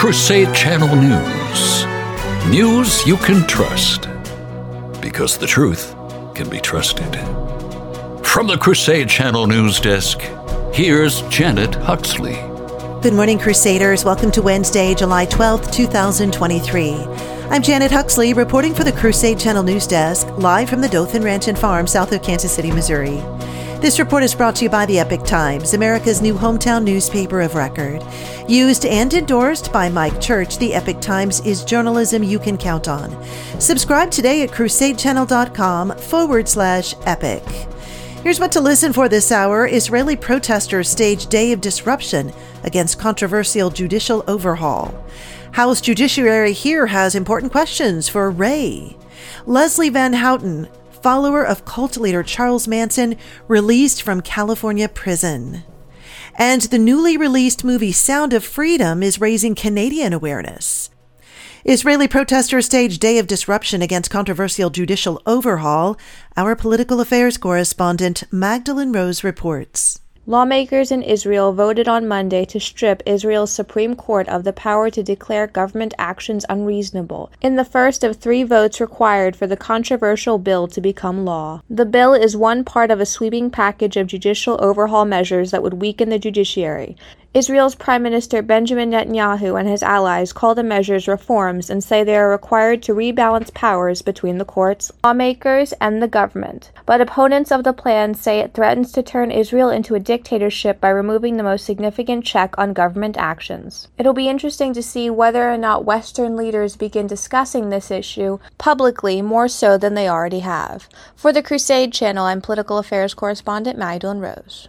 Crusade Channel News. News you can trust. Because the truth can be trusted. From the Crusade Channel News Desk, here's Janet Huxley. Good morning, Crusaders. Welcome to Wednesday, July 12th, 2023. I'm Janet Huxley, reporting for the Crusade Channel News Desk, live from the Dothan Ranch and Farm, south of Kansas City, Missouri. This report is brought to you by the Epic Times, America's new hometown newspaper of record. Used and endorsed by Mike Church, the Epic Times is journalism you can count on. Subscribe today at crusadechannel.com forward slash epic. Here's what to listen for this hour Israeli protesters stage day of disruption against controversial judicial overhaul. House Judiciary here has important questions for Wray. Leslie Van Houten, follower of cult leader Charles Manson, released from California prison. And the newly released movie Sound of Freedom is raising Canadian awareness. Israeli protesters stage day of disruption against controversial judicial overhaul. Our political affairs correspondent Magdalene Rose reports. Lawmakers in Israel voted on Monday to strip Israel's Supreme Court of the power to declare government actions unreasonable, in the first of three votes required for the controversial bill to become law. The bill is one part of a sweeping package of judicial overhaul measures that would weaken the judiciary. Israel's Prime Minister Benjamin Netanyahu and his allies call the measures reforms and say they are required to rebalance powers between the courts, lawmakers, and the government. But opponents of the plan say it threatens to turn Israel into a dictatorship by removing the most significant check on government actions. It'll be interesting to see whether or not Western leaders begin discussing this issue publicly more so than they already have. For the Crusade Channel, I'm political affairs correspondent Magdalene Rose.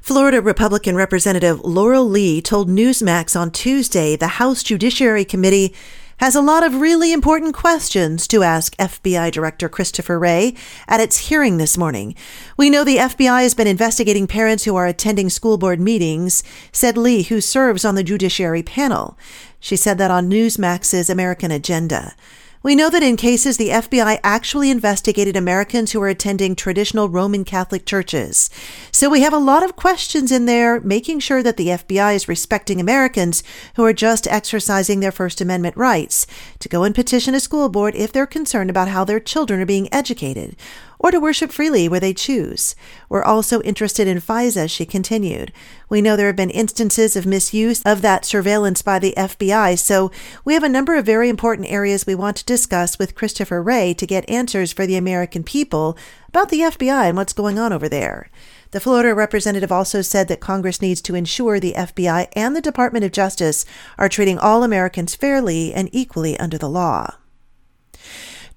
Florida Republican Representative Laurel Lee told Newsmax on Tuesday the House Judiciary Committee has a lot of really important questions to ask FBI Director Christopher Wray at its hearing this morning. We know the FBI has been investigating parents who are attending school board meetings, said Lee, who serves on the Judiciary panel. She said that on Newsmax's American Agenda. We know that in cases the FBI actually investigated Americans who were attending traditional Roman Catholic churches. So we have a lot of questions in there, making sure that the FBI is respecting Americans who are just exercising their First Amendment rights to go and petition a school board if they're concerned about how their children are being educated or to worship freely where they choose. We're also interested in FISA, she continued. We know there have been instances of misuse of that surveillance by the FBI, so we have a number of very important areas we want to discuss with Christopher Wray to get answers for the American people about the FBI and what's going on over there. The Florida representative also said that Congress needs to ensure the FBI and the Department of Justice are treating all Americans fairly and equally under the law.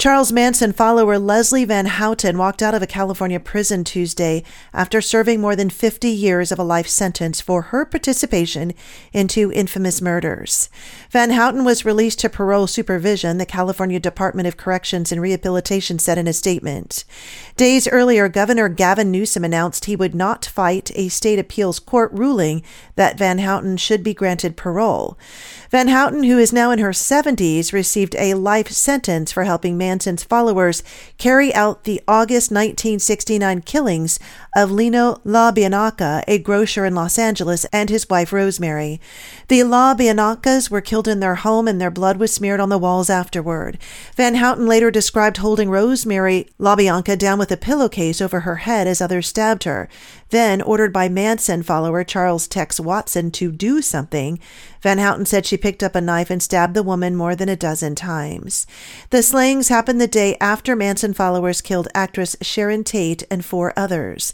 Charles Manson follower Leslie Van Houten walked out of a California prison Tuesday after serving more than 50 years of a life sentence for her participation in two infamous murders. Van Houten was released to parole supervision, the California Department of Corrections and Rehabilitation said in a statement. Days earlier, Governor Gavin Newsom announced he would not fight a state appeals court ruling that Van Houten should be granted parole. Van Houten, who is now in her 70s, received a life sentence for helping Manson's followers carry out the August 1969 killings of Lino LaBianca, a grocer in Los Angeles, and his wife Rosemary. The LaBiancas were killed in their home and their blood was smeared on the walls afterward. Van Houten later described holding Rosemary LaBianca down with a pillowcase over her head as others stabbed her. Then, ordered by Manson follower Charles Tex Watson to do something, Van Houten said she picked up a knife and stabbed the woman more than a dozen times. The slayings happened the day after Manson followers killed actress Sharon Tate and four others.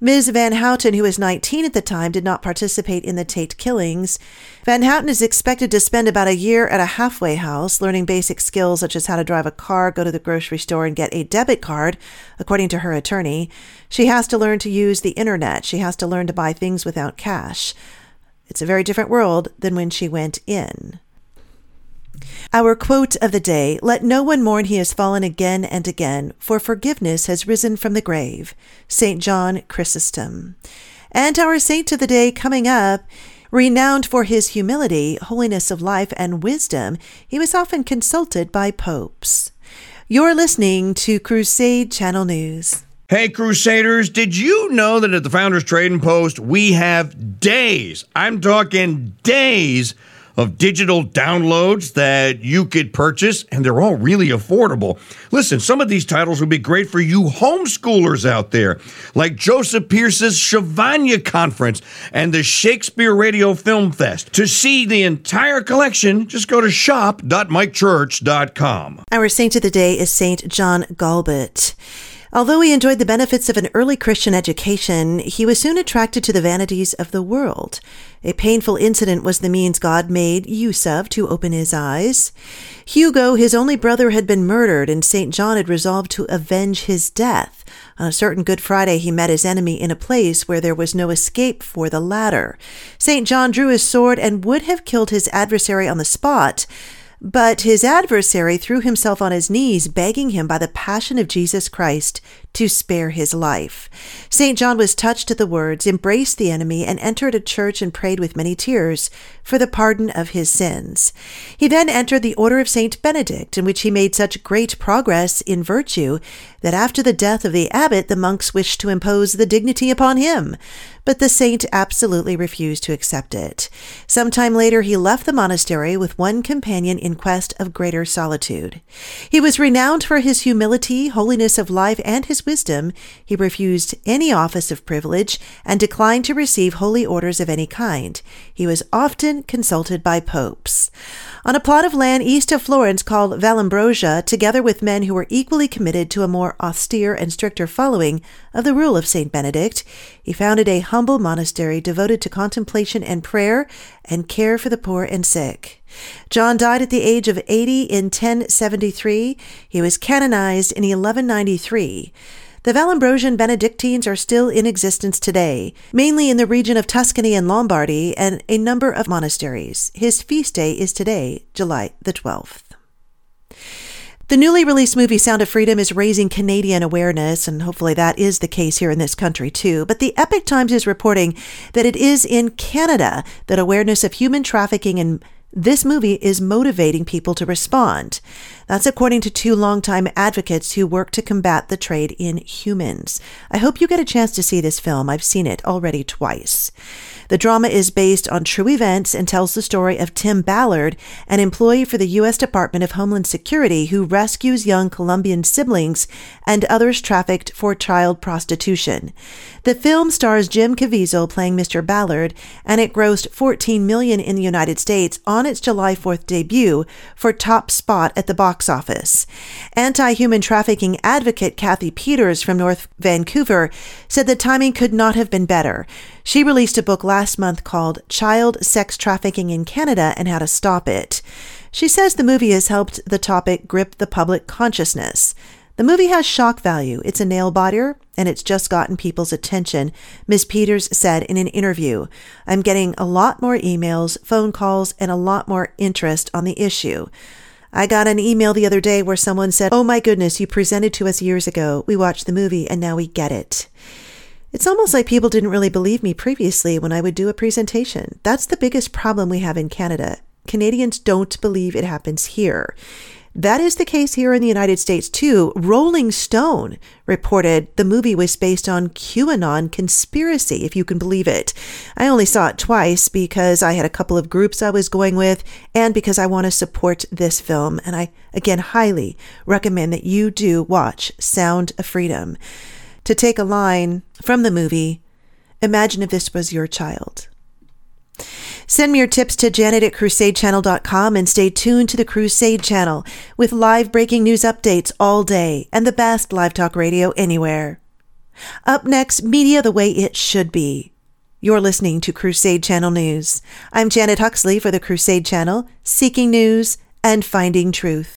Ms. Van Houten, who was 19 at the time, did not participate in the Tate killings. Van Houten is expected to spend about a year at a halfway house, learning basic skills such as how to drive a car, go to the grocery store, and get a debit card, according to her attorney. She has to learn to use the internet. She has to learn to buy things without cash. It's a very different world than when she went in. Our quote of the day Let no one mourn he has fallen again and again, for forgiveness has risen from the grave. St. John Chrysostom. And our saint of the day coming up. Renowned for his humility, holiness of life, and wisdom, he was often consulted by popes. You're listening to Crusade Channel News. Hey, Crusaders, did you know that at the Founders Trading Post we have days, I'm talking days, of digital downloads that you could purchase, and they're all really affordable. Listen, some of these titles would be great for you homeschoolers out there, like Joseph Pearce's Shavanya Conference and the Shakespeare Radio Film Fest. To see the entire collection, just go to shop.mikechurch.com. Our saint of the day is Saint John Gualbert. Although he enjoyed the benefits of an early Christian education, he was soon attracted to the vanities of the world. A painful incident was the means God made use of to open his eyes. Hugo, his only brother, had been murdered, and St. John had resolved to avenge his death. On a certain Good Friday, he met his enemy in a place where there was no escape for the latter. St. John drew his sword and would have killed his adversary on the spot. But his adversary threw himself on his knees, begging him by the passion of Jesus Christ to spare his life. St. John was touched at the words, embraced the enemy, and entered a church and prayed with many tears for the pardon of his sins. He then entered the Order of St. Benedict, in which he made such great progress in virtue that after the death of the abbot, the monks wished to impose the dignity upon him but the saint absolutely refused to accept it. Some time later, he left the monastery with one companion in quest of greater solitude. He was renowned for his humility, holiness of life, and his wisdom. He refused any office of privilege and declined to receive holy orders of any kind. He was often consulted by popes. On a plot of land east of Florence called Vallombrosa, together with men who were equally committed to a more austere and stricter following of the rule of St. Benedict, he founded a humble monastery devoted to contemplation and prayer and care for the poor and sick. John died at the age of 80 in 1073. He was canonized in 1193. The Vallombrosian Benedictines are still in existence today, mainly in the region of Tuscany and Lombardy, and a number of monasteries. His feast day is today, July the 12th. The newly released movie Sound of Freedom is raising Canadian awareness, and hopefully that is the case here in this country too. But the Epic Times is reporting that it is in Canada that awareness of human trafficking and this movie is motivating people to respond. That's according to two longtime advocates who work to combat the trade in humans. I hope you get a chance to see this film. I've seen it already twice. The drama is based on true events and tells the story of Tim Ballard, an employee for the U.S. Department of Homeland Security who rescues young Colombian siblings and others trafficked for child prostitution. The film stars Jim Caviezel playing Mr. Ballard, and it grossed 14 million in the United States on its July 4th debut for top spot at the box office. Anti-human trafficking advocate Kathy Peters from North Vancouver said the timing could not have been better. She released a book last month called Child Sex Trafficking in Canada and How to Stop It. She says the movie has helped the topic grip the public consciousness. The movie has shock value. It's a nail biter, and it's just gotten people's attention, Ms. Peters said in an interview. I'm getting a lot more emails, phone calls, and a lot more interest on the issue. I got an email the other day where someone said, Oh my goodness, you presented to us years ago. We watched the movie and now we get it. It's almost like people didn't really believe me previously when I would do a presentation. That's the biggest problem we have in Canada. Canadians don't believe it happens here. That is the case here in the United States too. Rolling Stone reported the movie was based on QAnon conspiracy, if you can believe it. I only saw it twice because I had a couple of groups I was going with and because I want to support this film. And I, again, highly recommend that you do watch Sound of Freedom. To take a line from the movie, imagine if this was your child. Send me your tips to janet at crusadechannel.com and stay tuned to the Crusade Channel with live breaking news updates all day and the best live talk radio anywhere. Up next, media the way it should be. You're listening to Crusade Channel News. I'm Janet Huxley for the Crusade Channel, seeking news and finding truth.